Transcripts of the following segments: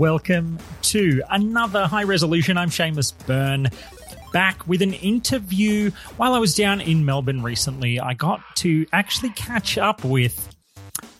Welcome to another high resolution. I'm Seamus Byrne back with an interview. While I was down in Melbourne recently, I got to actually catch up with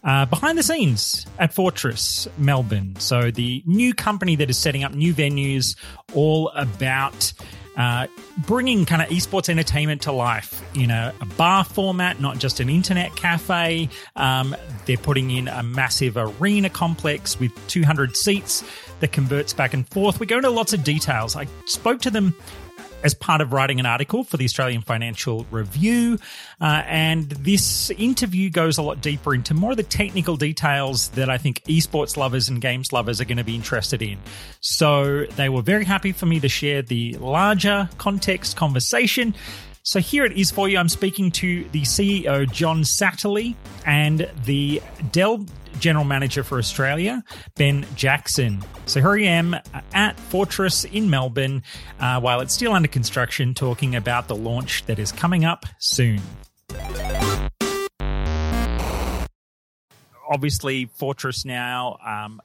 uh, behind the scenes at Fortress Melbourne. So, the new company that is setting up new venues, all about uh, bringing kind of esports entertainment to life in a, a, bar format, not just an internet cafe. Um, they're putting in a massive arena complex with 200 seats that converts back and forth. We go into lots of details. I spoke to them as part of writing an article for the Australian Financial Review. Uh, and this interview goes a lot deeper into more of the technical details that I think esports lovers and games lovers are going to be interested in. So they were very happy for me to share the larger context conversation. So here it is for you. I'm speaking to the CEO, John Satterley, and the Dell General Manager for Australia, Ben Jackson. So here I am at Fortress in Melbourne uh, while it's still under construction, talking about the launch that is coming up soon. Obviously, Fortress now, um,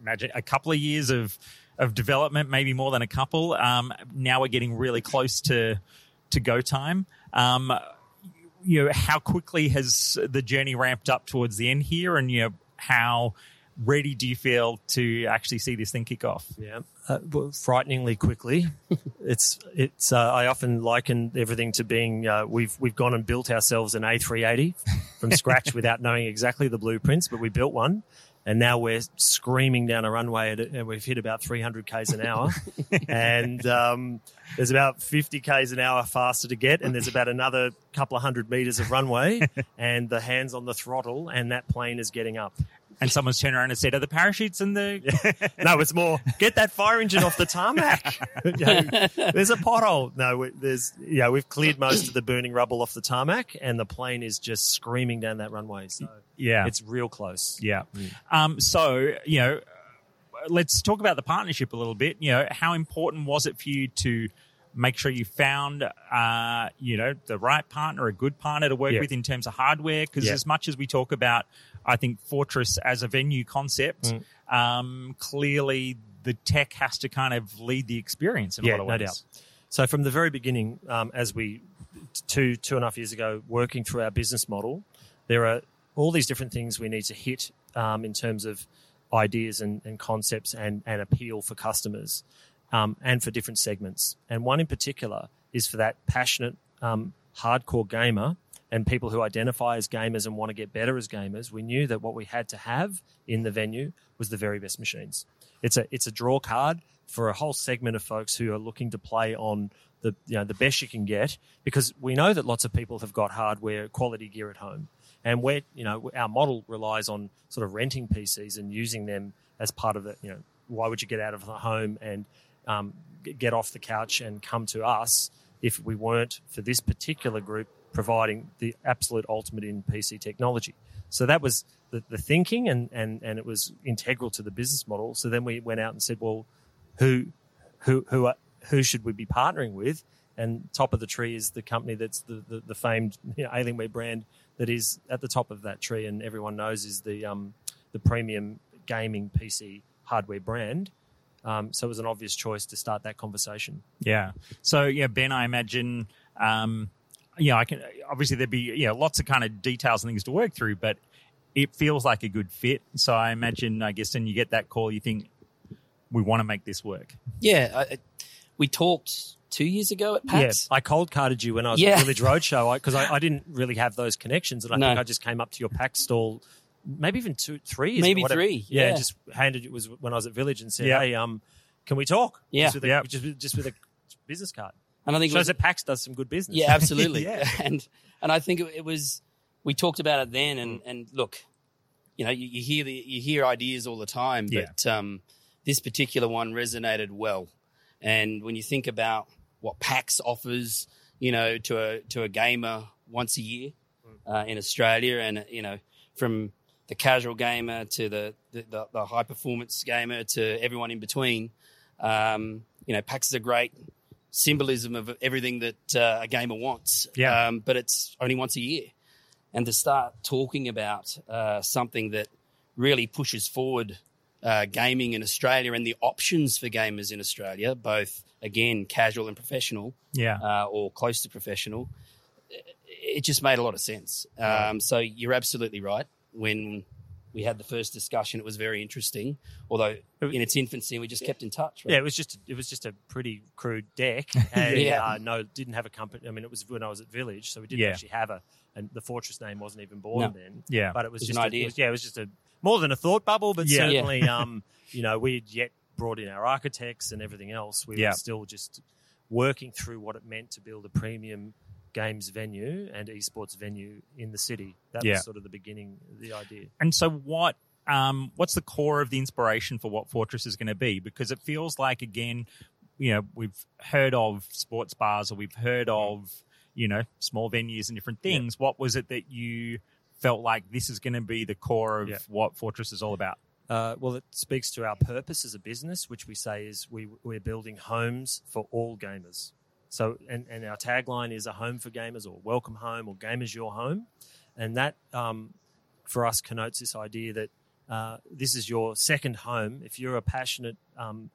imagine a couple of years of of development, maybe more than a couple. Um, now we're getting really close to to go time. Um, you know, how quickly has the journey ramped up towards the end here, and you know, how ready do you feel to actually see this thing kick off? Yeah, uh, well, frighteningly quickly. it's it's. Uh, I often liken everything to being uh, we've we've gone and built ourselves an A380 from scratch without knowing exactly the blueprints, but we built one, and now we're screaming down a runway and we've hit about 300 k's an hour and um, there's about 50 k's an hour faster to get and there's about another couple of hundred meters of runway and the hands on the throttle and that plane is getting up and someone's turned around and said, "Are the parachutes in the?" no, it's more get that fire engine off the tarmac. there's a pothole. No, there's yeah, we've cleared most of the burning rubble off the tarmac, and the plane is just screaming down that runway. So yeah, it's real close. Yeah. Mm. Um. So you know, let's talk about the partnership a little bit. You know, how important was it for you to? make sure you found uh, you know the right partner a good partner to work yeah. with in terms of hardware because yeah. as much as we talk about I think Fortress as a venue concept, mm. um, clearly the tech has to kind of lead the experience in yeah, a lot of no ways. Doubt. So from the very beginning, um, as we two two and a half years ago, working through our business model, there are all these different things we need to hit um, in terms of ideas and, and, concepts and, and appeal for customers um, and for different segments. And one in particular is for that passionate, um, hardcore gamer and people who identify as gamers and want to get better as gamers, we knew that what we had to have in the venue was the very best machines. It's a it's a draw card for a whole segment of folks who are looking to play on the you know the best you can get because we know that lots of people have got hardware quality gear at home and where you know our model relies on sort of renting PCs and using them as part of it. You know, why would you get out of the home and um, get off the couch and come to us if we weren't for this particular group providing the absolute ultimate in PC technology. So that was the, the thinking, and, and, and it was integral to the business model. So then we went out and said, well, who who who are, who should we be partnering with? And top of the tree is the company that's the the, the famed you know, Alienware brand that is at the top of that tree, and everyone knows is the um, the premium gaming PC hardware brand. Um, so it was an obvious choice to start that conversation. Yeah. So yeah, Ben, I imagine. Um, yeah, I can. Obviously, there'd be yeah lots of kind of details and things to work through, but it feels like a good fit. So I imagine, I guess, when you get that call, you think we want to make this work. Yeah, I, we talked two years ago at PAX. Yeah, I cold carded you when I was Yeah. at Village Roadshow because I, I, didn't really have those connections, and I No. think I just came up to your PAX stall, maybe even two, three years, Maybe three, Yeah, yeah. just handed it was when I was at Village and said, Yeah. "Hey, um, can we talk?" Yeah. just with a, Yeah. just, with- just with a business card. and I think it Shows was, that PAX does some good business. Yeah, absolutely. Yeah. And and I think it, it was we talked about it then and and look, you know, you, you hear the you hear ideas all the time, Yeah. but um, this particular one resonated well. And when you think about what PAX offers, you know, to a to a gamer once a year uh, in Australia, and you know, from the casual gamer to the the, the, the high performance gamer to everyone in between, um, you know, PAX is a great symbolism of everything that uh, a gamer wants. Yeah. Um, but it's only once a year. And to start talking about uh, something that really pushes forward uh, gaming in Australia and the options for gamers in Australia, both again casual and professional, Yeah. uh, or close to professional, it just made a lot of sense. Um, so you're absolutely right. When we had the first discussion, it was very interesting. Although in its infancy, we just kept in touch. right? Yeah, it was just it was just a pretty crude deck, and Yeah. uh, no, didn't have a company. I mean, it was when I was at Village, so we didn't Yeah. actually have a, and the Fortress name wasn't even born No. then. Yeah. but it was It was just an a, idea. It was, yeah, it was just a more than a thought bubble, but Yeah. certainly, um, you know, we had yet brought in our architects and everything else. We Yeah. were still just working through what it meant to build a premium games venue and esports venue in the city. That Yeah. was sort of the beginning, the idea. And so, what um, what's the core of the inspiration for what Fortress is going to be? Because it feels like again, you know, we've heard of sports bars or we've heard of you know small venues and different things. What was it that you felt like this is going to be the core of Yeah. what Fortress is all about? Uh, well, it speaks to our purpose as a business, which we say is we, we're building homes for all gamers. So, and, and our tagline is a home for gamers or welcome home or gamers your home. And that, um, for us, connotes this idea that uh, this is your second home. If you're a passionate um,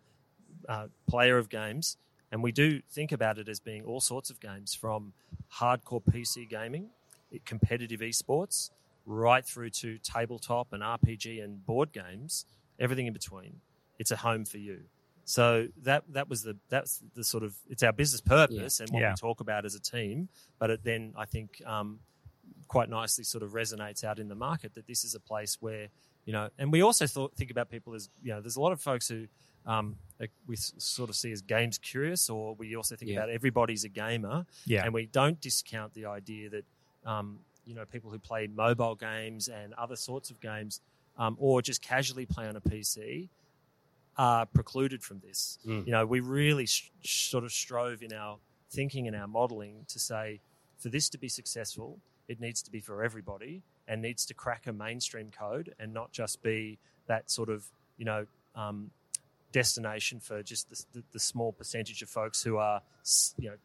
uh, player of games, and we do think about it as being all sorts of games from hardcore PC gaming, competitive esports, right through to tabletop and RPG and board games, everything in between. It's a home for you. So that that was the that's the sort of it's our business purpose and what Yeah. we talk about as a team. But it then I think um, quite nicely sort of resonates out in the market that this is a place where you know, and we also thought, think about people as you know, there's a lot of folks who um, we sort of see as games curious, or we also think Yeah. about everybody's a gamer, Yeah. and we don't discount the idea that um, you know people who play mobile games and other sorts of games, um, or just casually play on a PC, are precluded from this. Mm. You know, we really sh- sort of strove in our thinking and our modelling to say, for this to be successful, it needs to be for everybody and needs to crack a mainstream code and not just be that sort of you know um, destination for just the, the, the small percentage of folks who are you know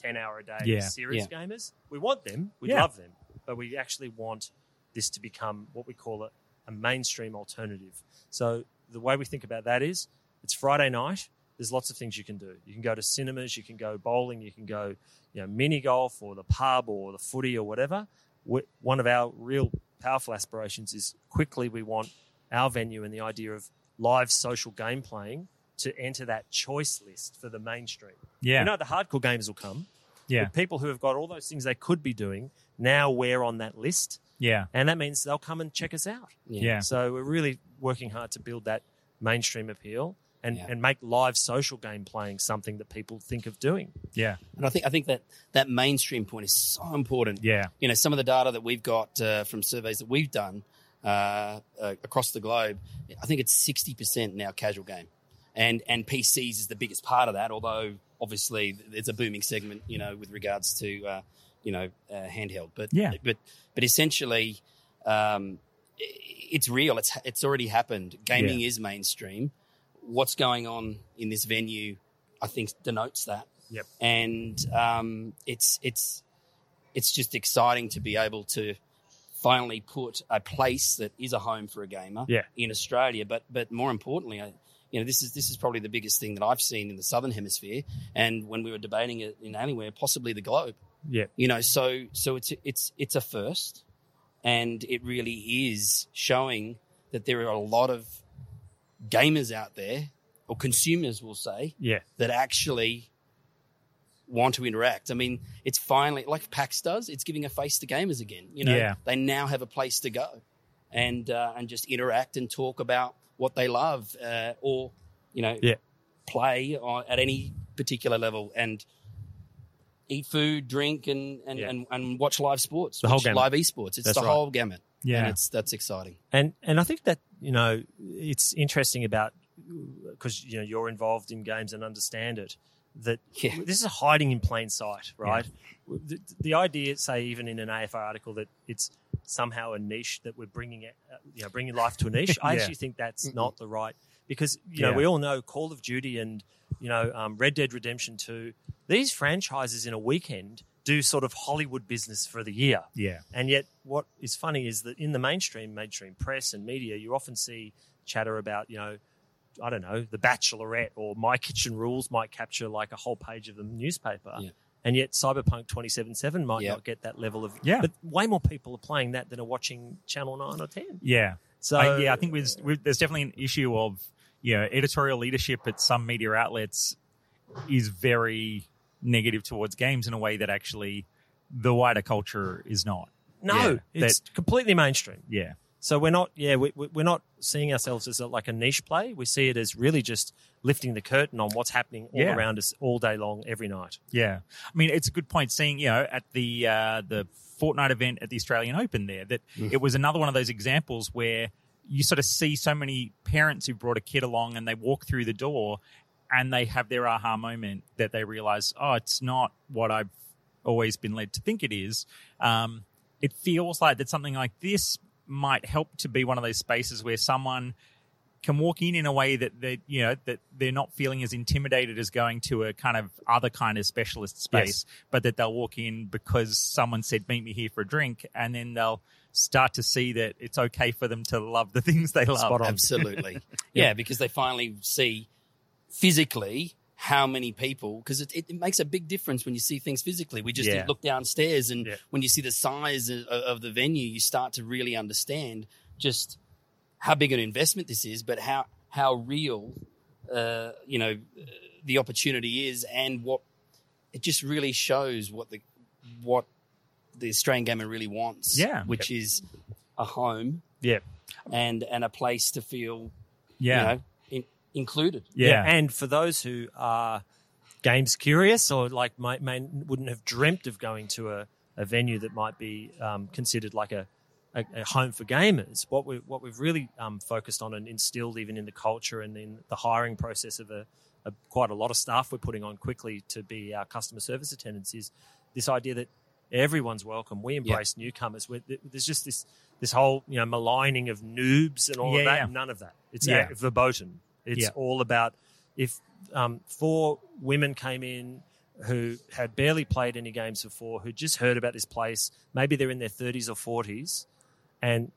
ten hour a day Yeah. serious Yeah. gamers. We want them, we Yeah. love them, but we actually want this to become what we call it a mainstream alternative. So the way we think about that is it's Friday night. There's lots of things you can do. You can go to cinemas, you can go bowling, you can go, you know, mini golf or the pub or the footy or whatever. we one of our real powerful aspirations is quickly we want our venue and the idea of live social game playing to enter that choice list for the mainstream. Yeah. You know, the hardcore gamers will come. Yeah. But people who have got all those things they could be doing now we're on that list. Yeah. And that means they'll come and check us out. Yeah. So we're really working hard to build that mainstream appeal and, Yeah. and make live social game playing something that people think of doing. Yeah. And I think I think that that mainstream point is so important. Yeah. You know, some of the data that we've got uh, from surveys that we've done uh, uh, across the globe, I think it's sixty percent now casual game, and and PCs is the biggest part of that. Although obviously it's a booming segment, you know, with regards to uh, you know uh, handheld. But Yeah. but but essentially, um, it's real. It's it's already happened. Gaming is mainstream. What's going on in this venue, I think, denotes that Yep. and um, it's it's it's just exciting to be able to finally put a place that is a home for a gamer Yeah. in Australia. But but more importantly, I- you know, this is this is probably the biggest thing that I've seen in the southern hemisphere. And when we were debating it in anywhere, possibly the globe. Yeah. You know, so so it's it's it's a first, and it really is showing that there are a lot of gamers out there, or consumers, will say, Yeah. that actually want to interact. I mean, it's finally like PAX does. It's giving a face to gamers again. You know, Yeah. they now have a place to go and uh, and just interact and talk about what they love, uh, or you know, Yeah. play on, at any particular level and eat food, drink, and and, Yeah. and, and watch live sports, The whole gamut. live esports. It's That's the right. whole gamut. Yeah. and it's that's exciting. And and I think that you know it's interesting about because you know you're involved in games and understand it that Yeah. this is hiding in plain sight, right? The, the idea, say, even in an AFR article, that it's somehow a niche that we're bringing it, uh, you know, bringing life to a niche. I Yeah. actually think that's not the right because you know Yeah. we all know Call of Duty and you know um, Red Dead Redemption Two. These franchises in a weekend do sort of Hollywood business for the year. Yeah. And yet, what is funny is that in the mainstream, mainstream press and media, you often see chatter about, you know, I don't know, The Bachelorette or My Kitchen Rules might capture like a whole page of the newspaper. Yeah. And yet, Cyberpunk 2077 might Yeah. not get that level of. Yeah. But way more people are playing that than are watching Channel 9 or 10. Yeah. So, I, yeah, I think there's, there's definitely an issue of, you know, editorial leadership at some media outlets is very negative towards games in a way that actually the wider culture is not. No, Yeah, it's completely mainstream. Yeah. So we're not, yeah, we, we- we're not seeing ourselves as a, like a niche play. We see it as really just lifting the curtain on what's happening all Yeah. around us all day long, every night. Yeah, I mean it's a good point. Seeing you know at the uh, the Fortnite event at the Australian Open there that it was another one of those examples where you sort of see so many parents who brought a kid along and they walk through the door and they have their aha moment that they realize oh it's not what I've always been led to think it is. Um, it feels like that something like this might help to be one of those spaces where someone can walk in in a way that they you know that they're not feeling as intimidated as going to a kind of other kind of specialist space but that they'll walk in because someone said meet me here for a drink and then they'll start to see that it's okay for them to love the things they love Spot on. Absolutely. yeah. because they finally see physically how many people, because it, it, makes a big difference when you see things physically. We just Yeah. look downstairs, and Yeah. when you see the size of, of the venue, you start to really understand just how big an investment this is, but how, how real, uh, you know, the opportunity is, and what it just really shows what the, what the Australian gamer really wants. Yeah. Which is a home Yeah. and and a place to feel yeah you know included yeah And for those who are games curious or like might, may, wouldn't have dreamt of going to a, a venue that might be um, considered like a, a, a home for gamers, what we what we've really um, focused on and instilled even in the culture and in the hiring process of a, a quite a lot of staff we're putting on quickly to be our customer service attendants is this idea that everyone's welcome. We embrace newcomers. We're, there's just this this whole you know maligning of noobs and all Yeah, of that. yeah. None of that. It's Yeah. verboten. It's Yeah. all about if um, four women came in who had barely played any games before, who just heard about this place, maybe they're in their 30s or 40s, and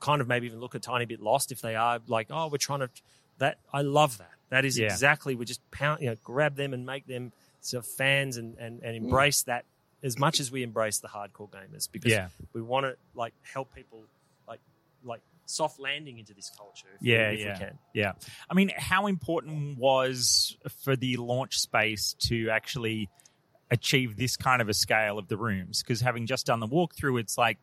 kind of maybe even look a tiny bit lost if they are like, oh, we're trying to. That I love that. That is Yeah. exactly we just pound, you know, grab them and make them sort of fans and and, and embrace that as much as we embrace the hardcore gamers because Yeah. we want to like help people like like soft landing into this culture. If yeah, we, if yeah, we can. yeah. I mean, how important was for the launch space to actually achieve this kind of a scale of the rooms? Because having just done the walkthrough, it's like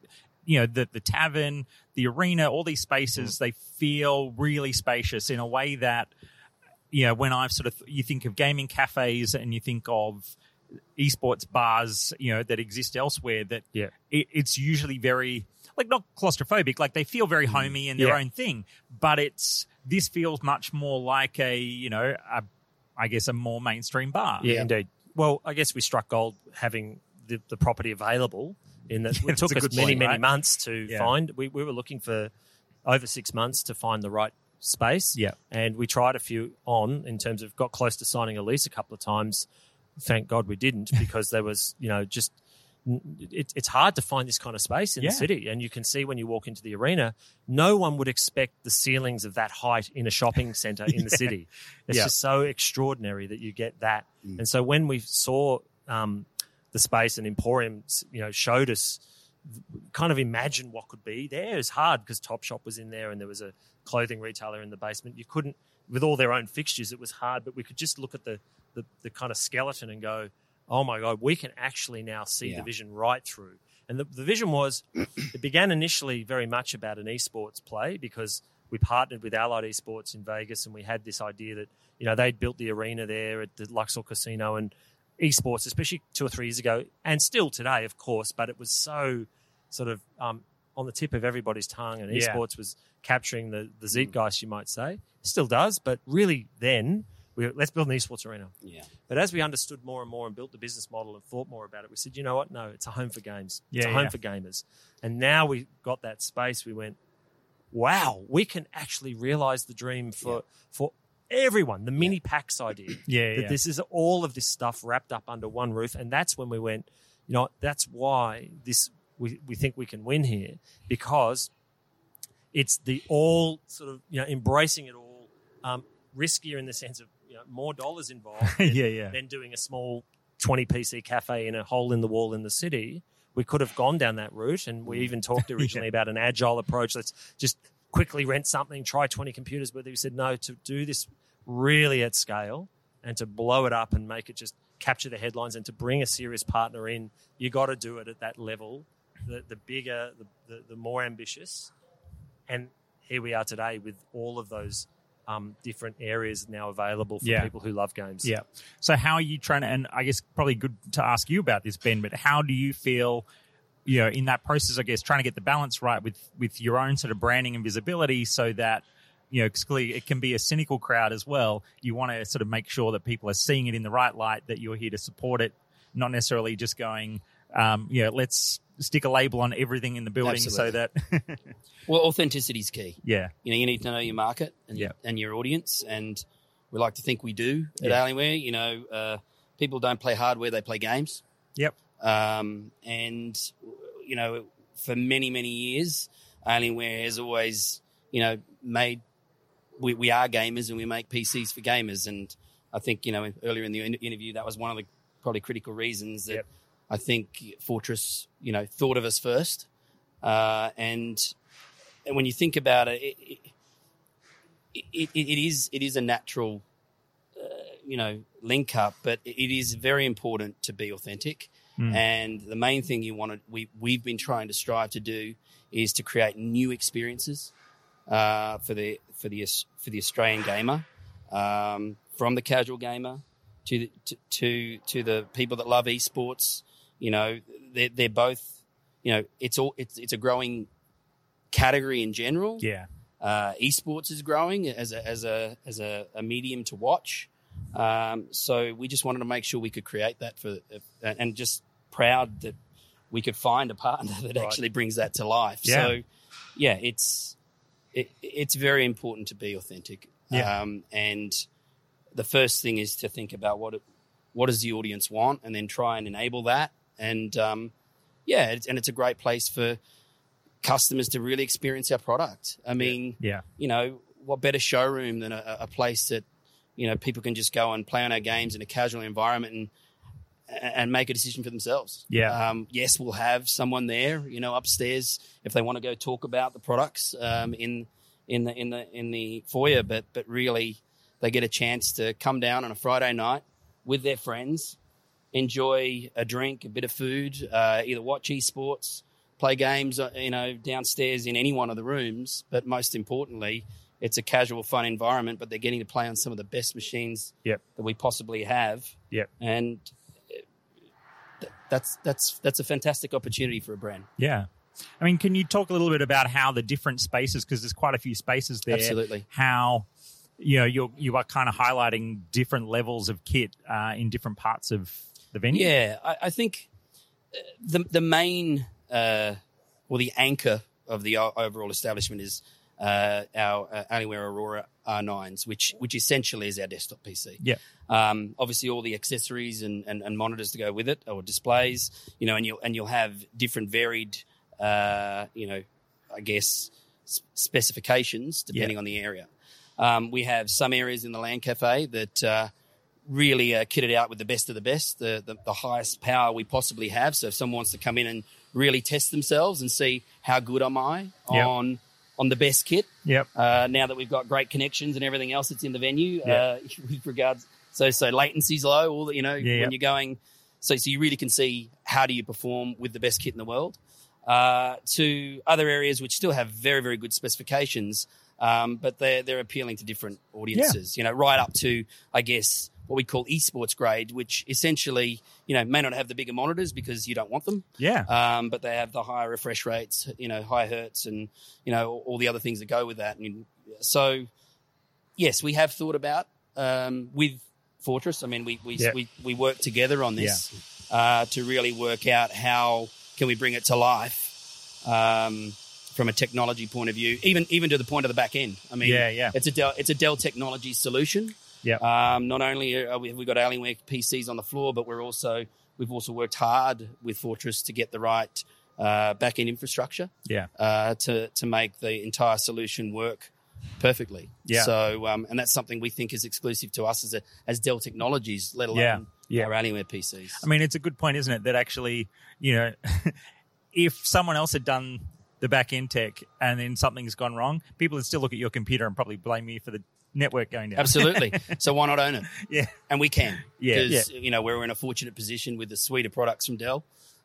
you know the the tavern, the arena, all these spaces, mm. they feel really spacious in a way that you know when I've sort of you think of gaming cafes and you think of esports bars, you know, that exist elsewhere. That Yeah. it, it's usually very like not claustrophobic, like they feel very mm. homey and their Yeah. own thing. But it's this feels much more like a you know a I guess a more mainstream bar. Yeah, indeed. Well, I guess we struck gold having the, the property available in that Yeah, it took us good many, many right? months to Yeah. find. We, we were looking for over six months to find the right space. Yeah. And we tried a few on in terms of got close to signing a lease a couple of times. Thank God we didn't because there was, you know, just it, it's hard to find this kind of space in Yeah. the city. And you can see when you walk into the arena, no one would expect the ceilings of that height in a shopping center in the city. It's Yeah. just so extraordinary that you get that. And so when we saw um, the space and Emporium, you know, showed us kind of imagine what could be there. It's hard because Topshop was in there and there was a clothing retailer in the basement. You couldn't, with all their own fixtures, it was hard, but we could just look at the, the, the kind of skeleton and go, oh my God, we can actually now see Yeah. the vision right through. And the, the vision was, it began initially very much about an esports play because we partnered with Allied Esports in Vegas and we had this idea that, you know, they'd built the arena there at the Luxor Casino and esports, especially two or three years ago, and still today, of course, but it was so sort of um, on the tip of everybody's tongue, and Yeah. esports was capturing the, the zeitgeist, you might say. Still does, but really then, we, let's build an esports arena. Yeah. But as we understood more and more and built the business model and thought more about it, we said, you know what? No, it's a home for games. it's Yeah, a home yeah. for gamers. And now we got that space. We went, wow, we can actually realize the dream for for everyone. The mini PAX idea. Yeah, that yeah. this is all of this stuff wrapped up under one roof, and that's when we went. You know, that's why this we we think we can win here because it's the all sort of you know embracing it all, um, riskier in the sense of you know more dollars involved. than- Yeah, yeah. Than doing a small twenty PC cafe in a hole in the wall in the city. We could have gone down that route, and we even talked originally about an agile approach. Let's just quickly rent something, try twenty computers. But we said no to do this really at scale and to blow it up and make it just capture the headlines and to bring a serious partner in. You got to do it at that level. The, the bigger, the, the, the more ambitious, and here we are today with all of those um, different areas now available for Yeah. people who love games. Yeah. So how are you trying to? And I guess probably good to ask you about this, Ben. But how do you feel? You know, in that process, I guess trying to get the balance right with with your own sort of branding and visibility, so that you know, 'cause clearly it can be a cynical crowd as well. You want to sort of make sure that people are seeing it in the right light, that you're here to support it, not necessarily just going, um, know, let's stick a label on everything in the building so that, Well, authenticity is key. yeah, You know, you need to know your market and, Yeah. and your audience, and we like to think we do at Yeah. Alienware. You know, uh, people don't play hardware; they play games. yep, Um, and you know, for many many years, Alienware has always you know made we, we are gamers and we make PCs for gamers. And I think you know earlier in the interview that was one of the probably critical reasons that Yep. I think Fortress you know thought of us first. Uh, and and when you think about it, it, it, it, it is it is a natural uh, you know link up, but it is very important to be authentic. And the main thing you want to we we've been trying to strive to do is to create new experiences uh, for the for the for the Australian gamer, um, from the casual gamer to the, to, to to the people that love esports. You know, they're, they're both. You know, it's all it's it's a growing category in general. yeah, Uh, esports is growing as a as a as a, a medium to watch. Um, so we just wanted to make sure we could create that for, uh, and just proud that we could find a partner that actually brings that to life. Yeah. So, yeah, it's it, it's very important to be authentic. Yeah. Um, and the first thing is to think about what it, what does the audience want, and then try and enable that. And um, yeah, it's, and it's a great place for customers to really experience our product. I mean, yeah, you know, what better showroom than a, a place that, you know, people can just go and play on our games in a casual environment and and make a decision for themselves. Yeah. Um, yes, we'll have someone there, you know, upstairs if they want to go talk about the products um, in in the in the in the foyer, but but really they get a chance to come down on a Friday night with their friends, enjoy a drink, a bit of food, uh, either watch esports, play games, uh, you know, downstairs in any one of the rooms. But most importantly, it's a casual, fun environment. But they're getting to play on some of the best machines Yep. that we possibly have, yep, and uh, th- that's that's that's a fantastic opportunity for a brand. yeah. I mean, can you talk a little bit about how the different spaces, because there's quite a few spaces there, Absolutely. how you know you're you are kind of highlighting different levels of kit uh, in different parts of the venue. Yeah, I, I think uh, the the main uh, or the anchor of the overall establishment is uh, our uh, Alienware Aurora R9s, which which essentially is our desktop PC. Yeah. Um, obviously, all the accessories and, and, and monitors to go with it, or displays, you know, and you'll and you'll have different varied, uh, you know, I guess specifications depending Yeah. on the area. Um, we have some areas in the LAN cafe that uh, really are kitted out with the best of the best, the, the the highest power we possibly have. So if someone wants to come in and really test themselves and see how good am I Yep. on on the best kit, Yep. uh, now that we've got great connections and everything else that's in the venue, Yeah. uh, with regards, so so latency's low. All the, you know Yeah, when yeah. you're going, so so you really can see how do you perform with the best kit in the world. Uh, to other areas which still have very very good specifications, um, but they're they're appealing to different audiences. You know, right up to I guess what we call esports grade, which essentially you know may not have the bigger monitors because you don't want them Yeah. um, but they have the higher refresh rates, you know, high hertz, and you know all, the other things that go with that. And so, yes, we have thought about um, with Fortress. I mean, we we Yeah. we, we work together on this uh, to really work out how can we bring it to life um, from a technology point of view, even even to the point of the back end. I mean, Yeah, yeah. it's a Dell, it's a Dell technology solution. Yeah. Um, not only are we, have we got Alienware PCs on the floor, but we're also we've also worked hard with Fortress to get the right uh, back end infrastructure Yeah. uh, to to make the entire solution work perfectly. Yeah. So um, and that's something we think is exclusive to us as a as Dell Technologies, let alone Yeah. Yeah. our Alienware PCs. I mean, it's a good point, isn't it? That actually, you know, if someone else had done the back end tech and then something's gone wrong, people would still look at your computer and probably blame you for the network going down. Absolutely. so why not own it? Yeah. and we can. Yeah. because you know we're in a fortunate position with the suite of products from Dell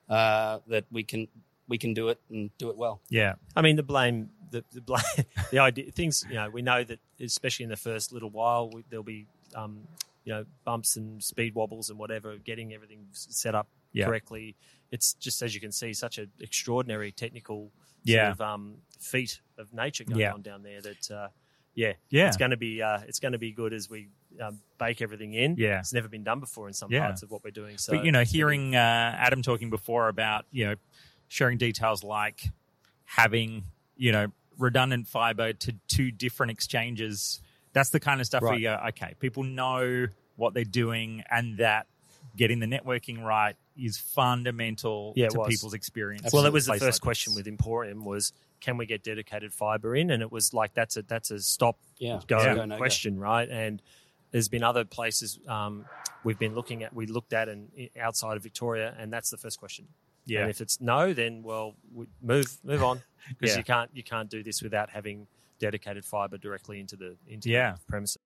uh, that we can we can do it and do it well. Yeah. I mean, the blame, the, the blame, the idea, things. You know, we know that especially in the first little while, we, there'll be, um, you know, bumps and speed wobbles and whatever. Getting everything set up Yeah. correctly. It's just as you can see, such an extraordinary technical Yeah. sort of um, feat of nature going Yeah. on down there. That uh, yeah, Yeah. it's going to be uh, it's going to be good as we um, bake everything in. Yeah. it's never been done before in some Yeah. parts of what we're doing. So, but you know, hearing uh, Adam talking before about you know sharing details like having you know redundant fiber to two different exchanges, that's the kind of stuff where you go, okay, people know what they're doing, and that getting the networking right is fundamental Yeah, to was. people's experience. Well, that was the first like question with Emporium was can we get dedicated fiber in, and it was like that's a that's a stop Yeah, go Yeah. Go, no, go. question, right? And there's been other places um, we've been looking at, we looked at, and outside of Victoria, and that's the first question. Yeah. And if it's no, then well, we move move on because Yeah. you can't you can't do this without having dedicated fiber directly into the into Yeah. the premises.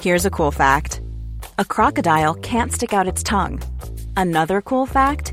Here's a cool fact a crocodile can't stick out its tongue. Another cool fact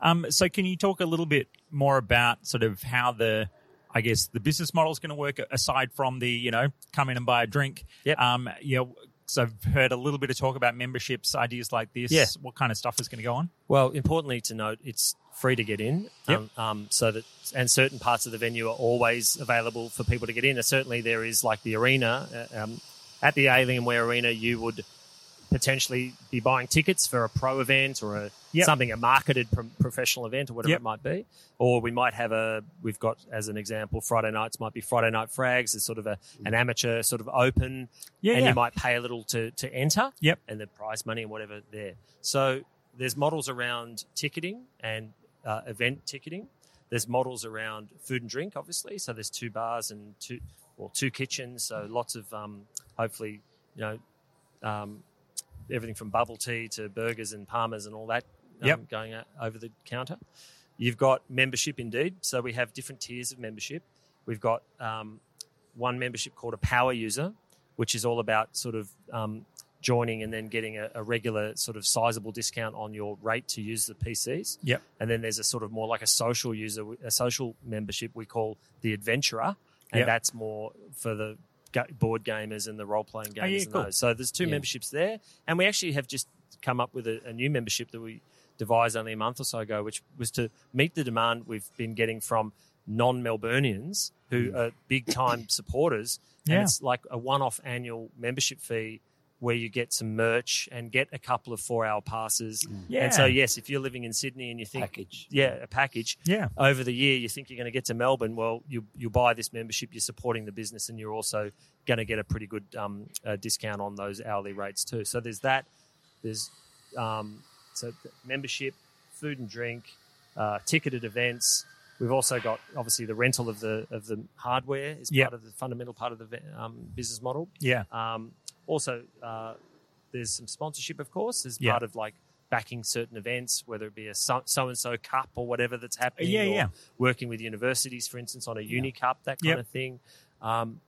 Um, so, can you talk a little bit more about sort of how the, I guess, the business model is going to work aside from the, you know, come in and buy a drink? Yep. Um, you know, so I've heard a little bit of talk about memberships, ideas like this. Yeah. What kind of stuff is going to go on? Well, importantly to note, it's free to get in. Yep. Um, um, so that and certain parts of the venue are always available for people to get in. And certainly, there is like the arena uh, um, at the Alienware Arena. You would potentially be buying tickets for a pro event or a Yep. something a marketed pro- professional event or whatever Yep. it might be. Or we might have a we've got as an example Friday nights might be Friday night frags. It's sort of a an amateur sort of open, Yeah, and yeah. you might pay a little to to enter Yep. and the prize money and whatever there. So there's models around ticketing and uh, event ticketing. There's models around food and drink, obviously. So there's two bars and two, well, two kitchens. So lots of um, hopefully you know, um, everything from bubble tea to burgers and parmas and all that um, Yep. going out over the counter. You've got membership indeed. So we have different tiers of membership. We've got um, one membership called a power user, which is all about sort of um, joining and then getting a, a regular sort of sizable discount on your rate to use the PCs. Yep. And then there's a sort of more like a social user, a social membership we call the adventurer, and Yep. that's more for the board gamers and the role playing gamers. Oh, yeah, and cool. those. So there's two Yeah. memberships there, and we actually have just come up with a, a new membership that we devised only a month or so ago, which was to meet the demand we've been getting from non-Melburnians who hmm. are big-time supporters. And Yeah. it's like a one-off annual membership fee where you get some merch and get a couple of four-hour passes. Yeah. And so, yes, if you're living in Sydney and you think, Package. yeah, a package. Yeah. Over the year, you think you're going to get to Melbourne. Well, you you buy this membership, you're supporting the business, and you're also going to get a pretty good um, uh, discount on those hourly rates too. So there's that. There's um, so membership, food and drink, uh, ticketed events. We've also got obviously the rental of the of the hardware is Yep. part of the fundamental part of the um, business model. Yeah. Um, also, uh, there's some sponsorship, of course, as Yeah. part of like backing certain events, whether it be a so and so cup or whatever that's happening. Yeah, or yeah. Working with universities, for instance, on a uni cup, that kind Yep. of thing. Um,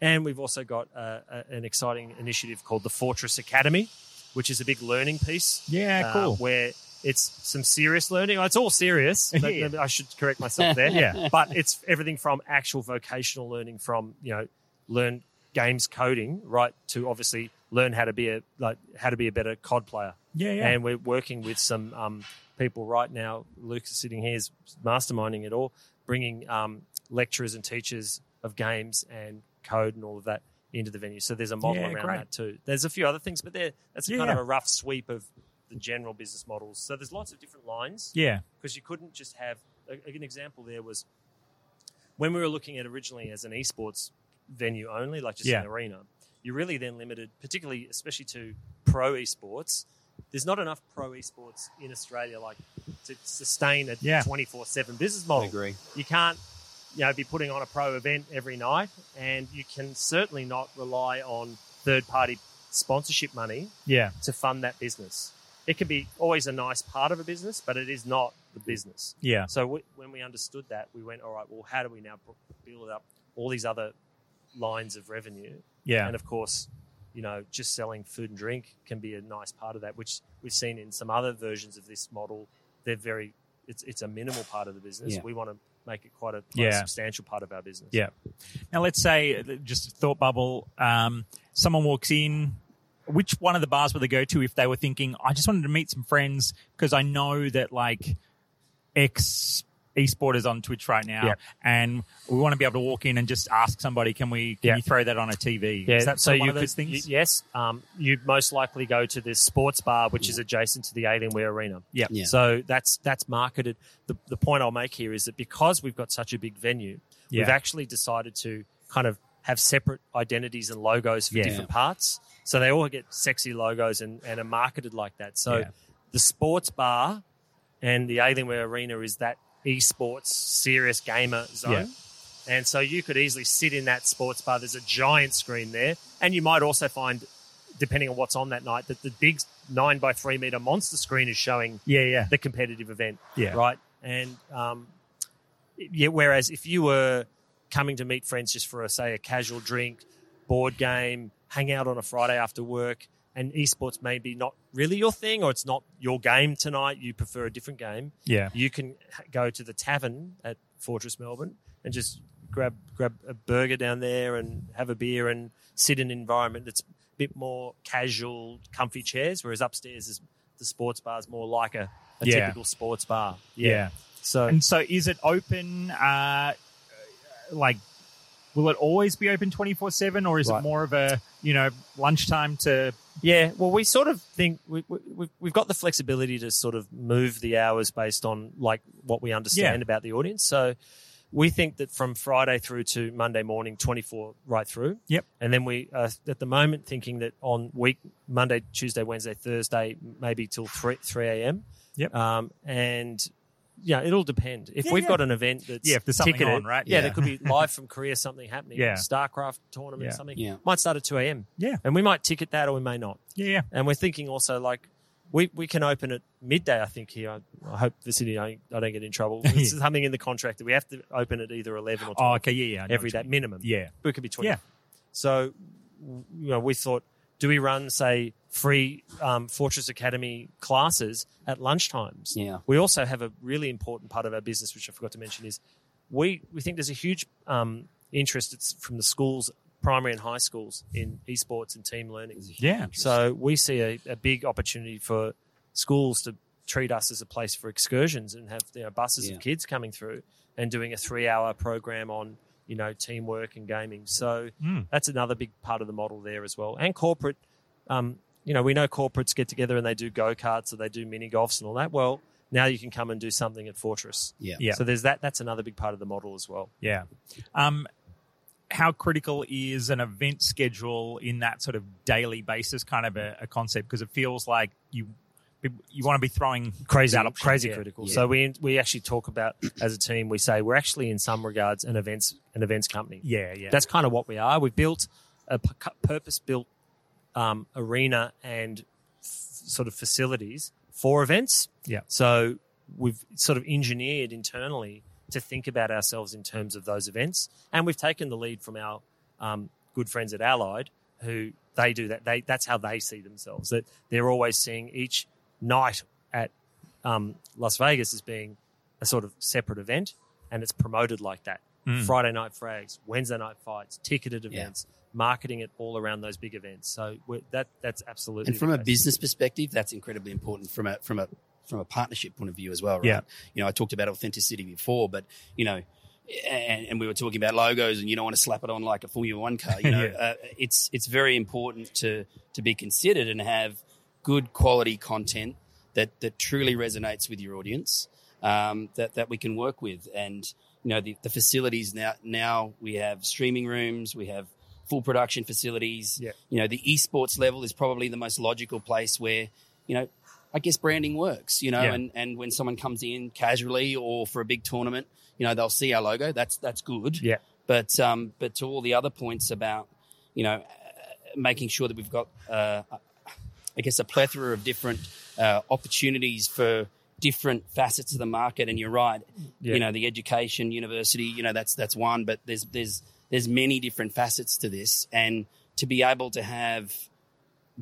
and we've also got uh, a, an exciting initiative called the Fortress Academy, which is a big learning piece. Yeah, uh, cool. where it's some serious learning. It's all serious. Yeah. I should correct myself there. Yeah. But it's everything from actual vocational learning from, you know, learn games coding, right, to obviously learn how to be a like how to be a better COD player. Yeah, yeah. And we're working with some um, people right now. Luke is sitting here, is masterminding it all, bringing um, lecturers and teachers of games and code and all of that into the venue. So there's a model Yeah, around great. that too. There's a few other things, but there that's Yeah, kind yeah. of a rough sweep of the general business models. So there's lots of different lines yeah. because you couldn't just have a, an example there was when we were looking at originally as an esports venue only like just Yeah. an arena you're really then limited particularly especially to pro esports there's not enough pro esports in australia like to sustain a Yeah. 24-7 business model I agree. you can't you know be putting on a pro event every night and you can certainly not rely on third party sponsorship money Yeah. to fund that business. It can be always a nice part of a business, but it is not the business. Yeah. So we, when we understood that, we went, all right, well, how do we now build up all these other lines of revenue? Yeah. And of course, you know, just selling food and drink can be a nice part of that, which we've seen in some other versions of this model. They're very, it's, it's a minimal part of the business. Yeah. We want to make it quite a, quite Yeah. a substantial part of our business. Yeah. Now, let's say, just a thought bubble, um, someone walks in. Which one of the bars would they go to if they were thinking, I just wanted to meet some friends because I know that like ex esporters on Twitch right now, Yeah. and we want to be able to walk in and just ask somebody, can we can Yeah. you throw that on a TV? Yeah, Is that so one you of those could, things? you- yes, um, you'd most likely go to this sports bar, which is adjacent to the Alienware Arena. Yep. Yeah. So that's that's marketed. The, the point I'll make here is that because we've got such a big venue, we've actually decided to kind of have separate identities and logos for Yeah. different parts. So they all get sexy logos and, and are marketed like that. So Yeah. the sports bar and the Alienware Arena is that esports serious gamer zone. Yeah. And so you could easily sit in that sports bar. There's a giant screen there. And you might also find, depending on what's on that night, that the big nine by three meter monster screen is showing Yeah, yeah. the competitive event. Yeah. Right. And um, yeah, whereas if you were coming to meet friends just for a say a casual drink, board game, hang out on a Friday after work, and esports may be not really your thing, or it's not your game tonight. You prefer a different game. Yeah. You can go to the tavern at Fortress Melbourne and just grab grab a burger down there and have a beer and sit in an environment that's a bit more casual, comfy chairs. Whereas upstairs is the sports bar is more like a, a Yeah. typical sports bar. Yeah. So And so, is it open? Uh, like, will it always be open twenty four seven, or is it more of a you know lunchtime to? Yeah, well, we sort of think we, we, we've- we've got the flexibility to sort of move the hours based on like what we understand Yeah. about the audience. So we think that from Friday through to Monday morning, 24 right through. Yep. And then we are at the moment thinking that on week Monday, Tuesday, Wednesday, Thursday, maybe till 3, 3 a.m. Yep. Um, and yeah, it'll depend. If Yeah, we've yeah. got an event that's Yeah, if there's something ticketed, on, right? Yeah, Yeah. there could be live from Korea something happening. Yeah. StarCraft tournament, Yeah. something. Yeah. Might start at two a.m. Yeah. and we might ticket that, or we may not. Yeah, yeah. And we're thinking also like we we can open at midday. I think here. I, I hope the city don't, I don't get in trouble. This is something in the contract that we have to open at either eleven or 12 Oh, okay, yeah, yeah. I know every what you day mean. minimum. Yeah. but it could be twenty. Yeah. So, you know, we thought, do we run say free um, Fortress Academy classes at lunchtimes? Yeah. We also have a really important part of our business, which I forgot to mention, is we we think there's a huge um, interest it's from the schools, primary and high schools, in esports and team learning. Yeah. So we see a, a big opportunity for schools to treat us as a place for excursions and have you know, buses Yeah. of kids coming through and doing a three-hour program on you know teamwork and gaming. So Mm. that's another big part of the model there as well. And corporate, um, you know, we know corporates get together and they do go karts or they do mini golfs and all that. Well, now you can come and do something at Fortress. Yeah. Yeah. So there's that. That's another big part of the model as well. Yeah. Um, how critical is an event schedule in that sort of daily basis kind of a, a concept? Because it feels like you you want to be throwing crazy, that option. crazy Yeah. critical. Yeah. So we we actually talk about as a team. We say we're actually in some regards an events an events company. Yeah, yeah. That's kind of what we are. We've built a purpose built um, arena and f- sort of facilities for events. Yeah. So we've sort of engineered internally to think about ourselves in terms of those events, and we've taken the lead from our um, good friends at Allied, who they do that. They that's how they see themselves. That they're always seeing each night at um, Las Vegas as being a sort of separate event, and it's promoted like that. Friday night frags, Wednesday night fights, ticketed Yeah. Events, marketing it all around those big events. So we're, that that's absolutely And from a business perspective, that's incredibly important from a from a from a partnership point of view as well, right? Yeah. You know, I talked about authenticity before, but you know, and, and we were talking about logos, and you don't want to slap it on like a Formula One car. You know, Yeah. uh, it's it's very important to to be considered and have good quality content that that truly resonates with your audience. Um, that that we can work with, and you know, the, the facilities now now we have streaming rooms, we have full production facilities. Yeah. You know, the esports level is probably the most logical place where, you know, I guess branding works, you know, Yeah. and, and when someone comes in casually or for a big tournament, you know, they'll see our logo. That's that's good. Yeah. But um, but to all the other points about, you know, uh, making sure that we've got, uh, I guess, a plethora of different uh, opportunities for different facets of the market. And you're right, Yeah. you know, the education, university, you know, that's that's one. But there's there's there's many different facets to this, and to be able to have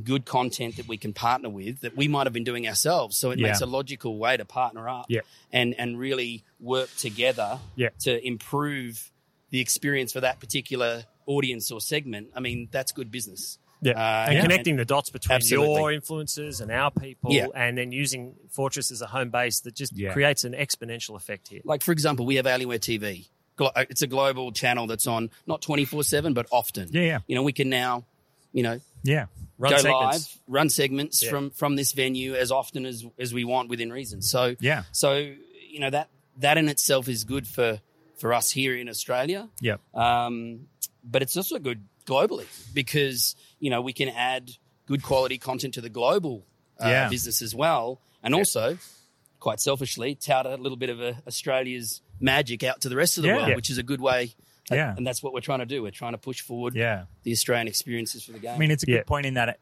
good content that we can partner with that we might have been doing ourselves. So it Yeah. makes a logical way to partner up Yeah. and and really work together Yeah. to improve the experience for that particular audience or segment. I mean, that's good business. Yeah. Uh, and connecting the dots between Absolutely. your influences and our people, Yeah. and then using Fortress as a home base that just creates an exponential effect here. Like for example, we have Alienware TV. Uh, It's a global channel that's on not twenty four seven, but often. Yeah, yeah. You know, we can now, you know, Yeah. Run go segments. live, run segments Yeah. from from this venue as often as as we want within reason. So Yeah. so you know that that in itself is good for for us here in Australia. Yeah. Um, but it's also good globally because you know we can add good quality content to the global uh, Yeah. business as well, and also quite selfishly tout a little bit of a, Australia's magic out to the rest of the Yeah. world, Yeah. which is a good way. Yeah. and that's what we're trying to do. We're trying to push forward Yeah. the Australian experiences for the game. I mean, it's a Yeah. good point in that uh,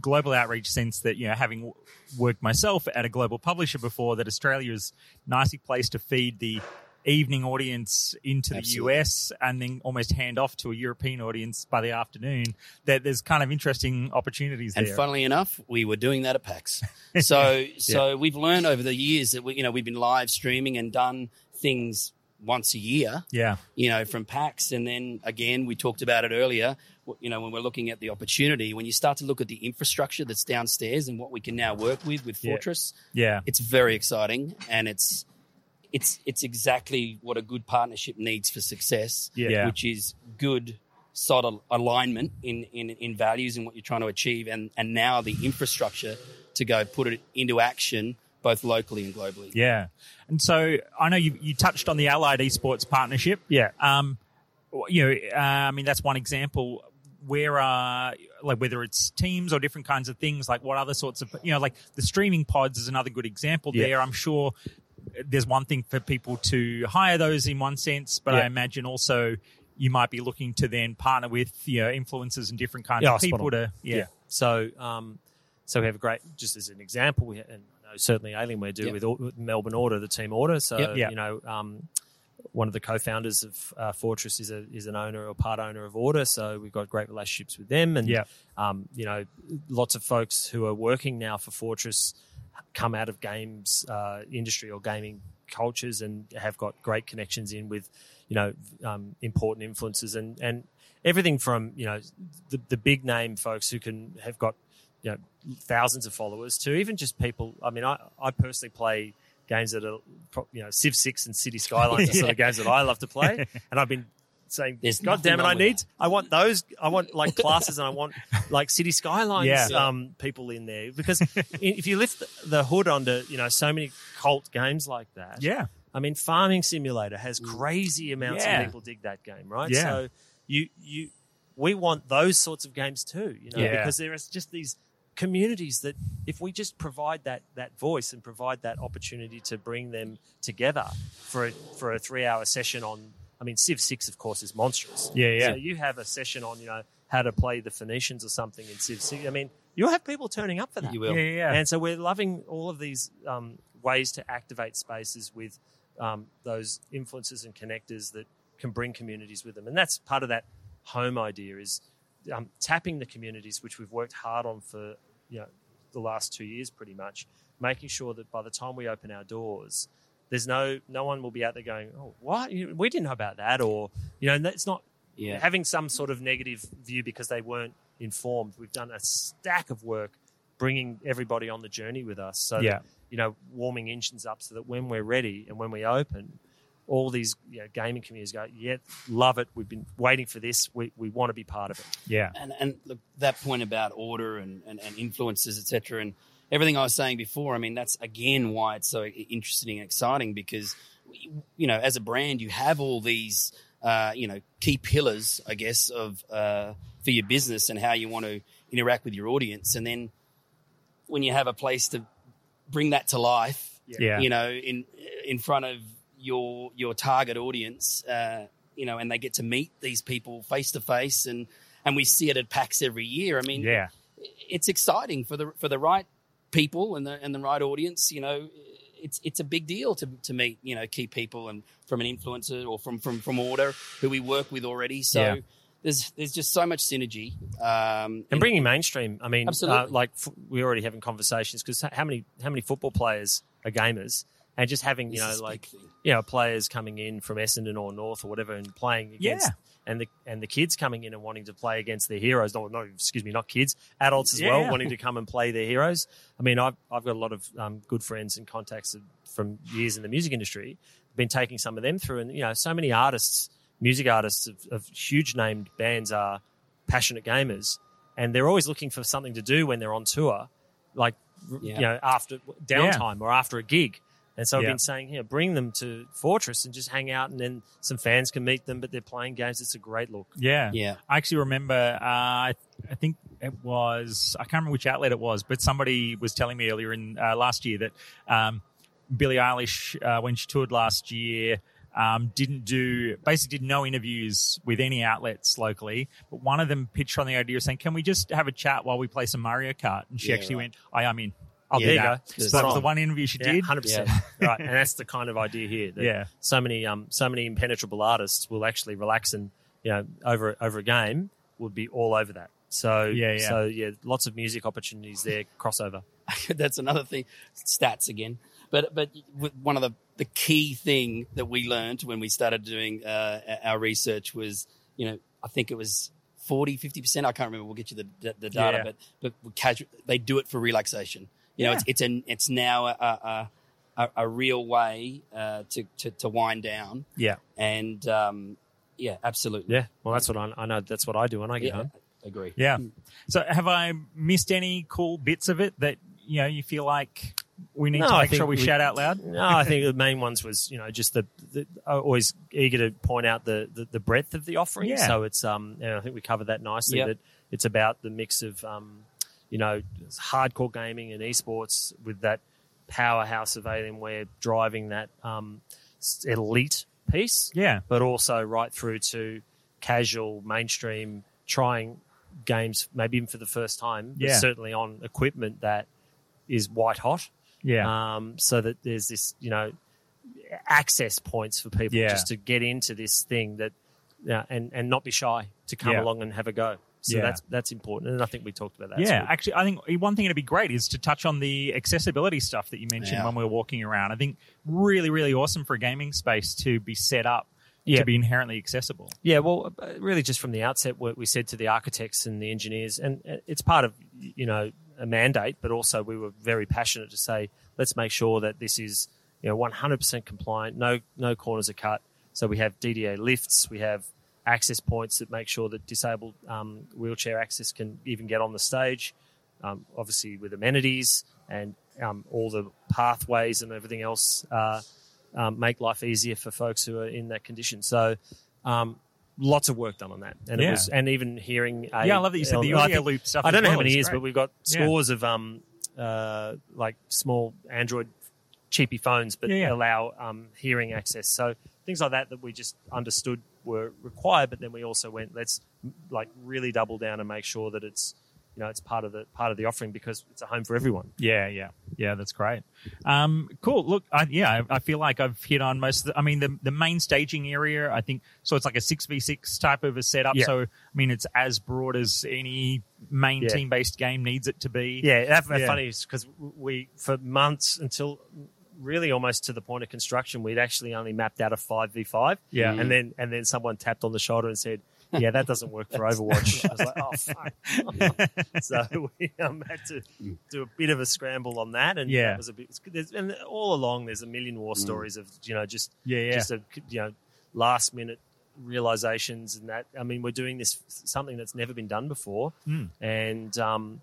global outreach sense that, you know, having worked myself at a global publisher before, that Australia is nicely placed to feed the evening audience into the Absolutely. US and then almost hand off to a European audience by the afternoon. That there's kind of interesting opportunities there. And there. funnily enough, we were doing that at PAX. So, so we've learned over the years that we, you know, we've been live streaming and done things once a year, yeah. you know, from PAX. And then again, we talked about it earlier, you know, when we're looking at the opportunity, when you start to look at the infrastructure that's downstairs and what we can now work with with Yeah. Fortress, Yeah. it's very exciting and it's, it's, it's exactly what a good partnership needs for success, Yeah. which is good solid alignment in, in, in values and what you're trying to achieve and, and now the infrastructure to go put it into action both locally and globally. Yeah. And so I know you, you touched on the Allied Esports partnership. Yeah. Um, you know, uh, I mean, that's one example. Where are like whether it's teams or different kinds of things, like what other sorts of you know, like the streaming pods is another good example Yeah. there. I'm sure there's one thing for people to hire those in one sense, but Yeah. I imagine also you might be looking to then partner with you know influencers and different kinds Yeah, of people to yeah. So, um, so we have a great, just as an example, we and know certainly Alienware do Yep. with, Melbourne Order, the team Order. So, Yep. Yep. you know, um, one of the co-founders of uh, Fortress is a is an owner or part owner of Order. So we've got great relationships with them, and Yep. um, you know, lots of folks who are working now for Fortress come out of games uh, industry or gaming cultures and have got great connections in with you know um, important influences and and everything from you know the, the big name folks who can have got you know thousands of followers to even just people i mean i, I personally play games that are you know civ 6 and city skylines are sort of games that i love to play and i've been saying There's god damn it i need i want those i want like classes and i want like city skylines Yeah. um, people in there because if you lift the hood onto you know so many cult games like that Yeah. I mean, Farming Simulator has crazy amounts Yeah. of people dig that game, right? Yeah. So you you we want those sorts of games too, you know, Yeah. because there is just these communities that if we just provide that that voice and provide that opportunity to bring them together for a, for a three hour session on, I mean, Civ Six of course is monstrous. Yeah, yeah. So you have a session on you know how to play the Phoenicians or something in Civ Six. I mean, you'll have people turning up for that. You will. Yeah, yeah, yeah. And so we're loving all of these um, ways to activate spaces with um, those influences and connectors that can bring communities with them. And that's part of that home idea is um, tapping the communities, which we've worked hard on for you know the last two years, pretty much, making sure that by the time we open our doors. There's no no one will be out there going, oh, what? We didn't know about that, or you know, it's not Yeah. having some sort of negative view because they weren't informed. We've done a stack of work bringing everybody on the journey with us. So, Yeah. that, you know, warming engines up so that when we're ready and when we open, all these you know, gaming communities go, yeah, love it. We've been waiting for this. We, we want to be part of it. Yeah. and and look, that point about order and, and, and influences, etc., and everything I was saying before. I mean, that's again why it's so interesting and exciting because you know, as a brand, you have all these uh, you know key pillars, I guess, of uh, for your business and how you want to interact with your audience, and then when you have a place to bring that to life, Yeah. you know, in in front of your your target audience, uh, you know, and they get to meet these people face to face, and and we see it at PAX every year. I mean, Yeah. it's exciting for the for the right people and the and the right audience. You know, it's it's a big deal to to meet you know key people and from an influencer or from from from Order who we work with already. So. Yeah. There's there's just so much synergy, um, And bringing mainstream, I mean, uh, Absolutely. like f- we're already having conversations because how many how many football players are gamers, and just having you know like. You know players coming in from Essendon or North or whatever and playing against, Yeah. and the and the kids coming in and wanting to play against their heroes. No, no, excuse me, not kids, adults as Yeah. well, wanting to come and play their heroes. I mean, I've I've got a lot of um, good friends and contacts from years in the music industry. I've Been taking some of them through, and you know, so many artists, music artists of, of huge named bands are passionate gamers, and they're always looking for something to do when they're on tour, like Yeah. you know after downtime or after a gig. And so I've Yeah. been saying, here, bring them to Fortress and just hang out, and then some fans can meet them, but they're playing games. It's a great look. Yeah. Yeah. I actually remember, uh, I I think it was, I can't remember which outlet it was, but somebody was telling me earlier in uh, last year that um, Billie Eilish, uh, when she toured last year, um, didn't do, basically did no interviews with any outlets locally, but one of them pitched on the idea of saying, can we just have a chat while we play some Mario Kart? And she Yeah, actually right. went, I am in. Oh, I'll there you that. go. So that was the one interview she Yeah, did. hundred percent. Right, and that's the kind of idea here. That Yeah. so many, um, so many impenetrable artists will actually relax and you know over over a game would be all over that. So Yeah, yeah. So yeah, lots of music opportunities there. Crossover. that's another thing. Stats again. But but one of the, the key thing that we learned when we started doing uh, our research was, you know, I think it was 40, 50%. I can't remember. We'll get you the, the, the data, Yeah. but, but casual, they do it for relaxation. You know, Yeah. it's, it's, an, it's now a, a, a, a real way uh, to, to, to wind down. Yeah. And um, yeah, absolutely. Yeah. Well, that's what I, I know. That's what I do when I get Yeah, home. agree. Yeah. So have I missed any cool bits of it that, you know, you feel like we need No, to make sure we, we- shout out loud? No, I think the main ones was you know just the, the always eager to point out the, the, the breadth of the offering. Yeah. So it's um and I think we covered that nicely. Yep. That it's about the mix of um you know hardcore gaming and esports with that powerhouse of Alienware driving that um, elite piece, Yeah. but also right through to casual, mainstream, trying games maybe even for the first time, but Yeah. certainly on equipment that is white hot. Yeah. Um, so that there's this, you know, access points for people Yeah. just to get into this thing that, yeah, and and not be shy to come Yeah. along and have a go. So Yeah. that's that's important, and I think we talked about that. yeah, So- actually, I think one thing that'd be great is to touch on the accessibility stuff that you mentioned Yeah. when we were walking around. I think really, really awesome for a gaming space to be set up Yeah. to be inherently accessible. Yeah, well, uh, really, just from the outset, what we said to the architects and the engineers, and uh, it's part of you know a mandate, but also we were very passionate to say, let's make sure that this is you know 100% compliant, no no corners are cut. So we have DDA lifts, we have access points that make sure that disabled um, wheelchair access can even get on the stage. Um, obviously, with amenities and um, all the pathways and everything else. Uh, um, make life easier for folks who are in that condition. So, um, lots of work done on that, and it was, and even hearing. A, Yeah, I love that you said the audio loop stuff I don't know well how many years, but we've got Yeah. scores of um, uh, like small Android cheapy phones, but Yeah, yeah. allow um, hearing access. So things like that that we just understood were required, but then we also went let's like really double down and make sure that it's you know it's part of the part of the offering because it's a home for everyone. Yeah, yeah, yeah. That's great. Um, cool. Look, I, yeah, I, I feel like I've hit on most. Of the, I mean, the the main staging area. I think so. It's like a six v six type of a setup. Yeah. So I mean, it's as broad as any main Yeah. team based game needs it to be. Yeah, that's Yeah. funny because we for months until really almost to the point of construction, we'd actually only mapped out a five v five. Yeah. and then and then someone tapped on the shoulder and said, "Yeah, that doesn't work for Overwatch." I was like, "Oh fuck!" so we um, had to do a bit of a scramble on that, and Yeah. that was a bit. there's- And all along, there's a million war stories of you know just Yeah, yeah. just a you know last minute realizations and that i mean we're doing this something that's never been done before Mm. and um,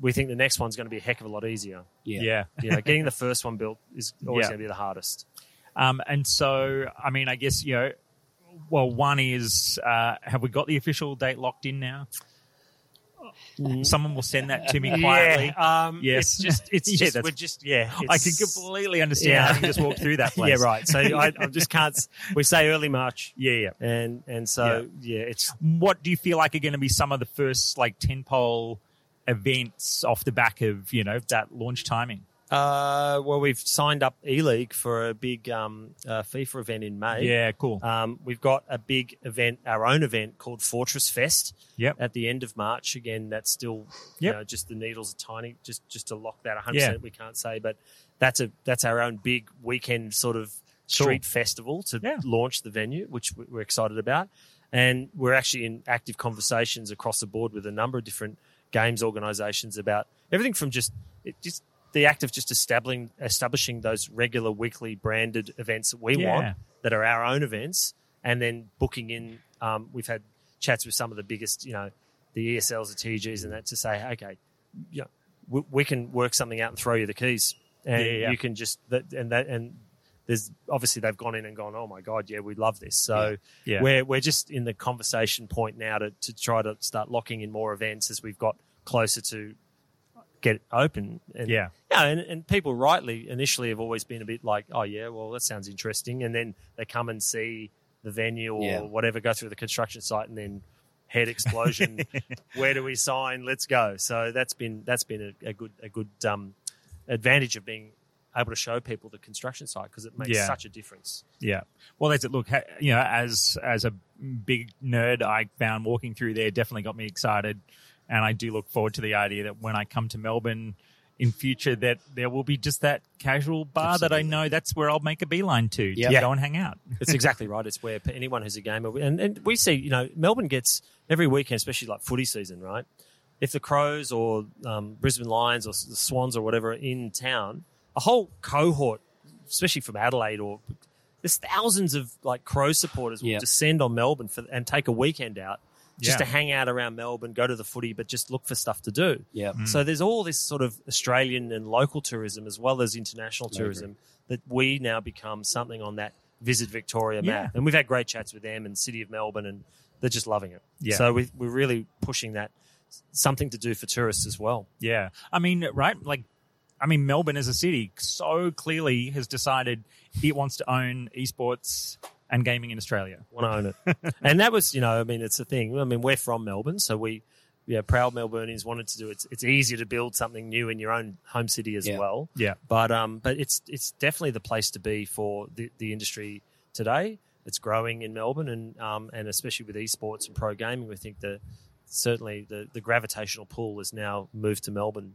we think the next one's going to be a heck of a lot easier yeah. you know getting the first one built is always Yeah. going to be the hardest Um, and so, I mean, I guess you know. Well, one is, uh, have we got the official date locked in now? Someone will send that to me quietly. yeah, um, Yes. it's just it's Yeah, just that's- we're just yeah I can completely understand Yeah. having just walked through that place. yeah right so I, I just can't we say early march Yeah, yeah. and and so yeah, it's what do you feel like are going to be some of the first like tentpole events off the back of you know that launch timing? uh well we've signed up e-league for a big um uh, fifa event in may Yeah, cool. Um, we've got a big event, our own event called Fortress Fest Yep. at the end of March. Again, that's still, you Yep. know, just the needles are tiny, just just to lock that 100%. Yeah. We can't say, but that's a that's our own big weekend sort of street festival to Yeah. launch the venue, which we're excited about. And we're actually in active conversations across the board with a number of different games organizations about everything from just it just the act of just establishing establishing those regular weekly branded events that we Yeah. want that are our own events, and then booking in. Um, we've had chats with some of the biggest, you know, the ESLs, the TGs, and that to say, okay, you know, we, we can work something out and throw you the keys, and Yeah, yeah. you can just that and that and. There's obviously they've gone in and gone, oh my god, yeah, we love this. So Yeah. we're we're just in the conversation point now to, to try to start locking in more events as we've got closer to get open. And, Yeah. yeah, and, and people rightly initially have always been a bit like, oh yeah, well that sounds interesting, and then they come and see the venue or Yeah. whatever, go through the construction site, and then head explosion. Where do we sign? Let's go. So that's been that's been a, a good a good um, advantage of being able to show people the construction site because it makes Yeah. such a difference. Yeah. Well, that's it. Look, you know, as as a big nerd, I found walking through there definitely got me excited, and I do look forward to the idea that when I come to Melbourne in future, that there will be just that casual bar that I know that's where I'll make a beeline to Yeah. to Yeah. go and hang out. It's exactly right. It's where anyone who's a gamer, and, and we see, you know, Melbourne gets every weekend, especially like footy season, right? If the Crows or um, Brisbane Lions or the Swans or whatever are in town, a whole cohort, especially from Adelaide or there's thousands of like Crow supporters will Yeah. descend on Melbourne for, and take a weekend out just Yeah. to hang out around Melbourne, go to the footy, but just look for stuff to do. Yeah. Mm. So there's all this sort of Australian and local tourism as well as international tourism that we now become something on that Visit Victoria Yeah. map. And we've had great chats with them and City of Melbourne and they're just loving it. Yeah. So we, we're really pushing that something to do for tourists as well. Yeah. I mean, right? Like, I mean, Melbourne as a city so clearly has decided it wants to own esports and gaming in Australia. want to own it. and that was, you know, I mean, it's a thing. I mean, we're from Melbourne, so we, yeah, proud Melburnians wanted to do it. It's, it's easier to build something new in your own home city as Yeah. well. Yeah. But um, but it's it's definitely the place to be for the, the industry today. It's growing in Melbourne, and um, and especially with esports and pro gaming, we think that certainly the, the gravitational pull has now moved to Melbourne.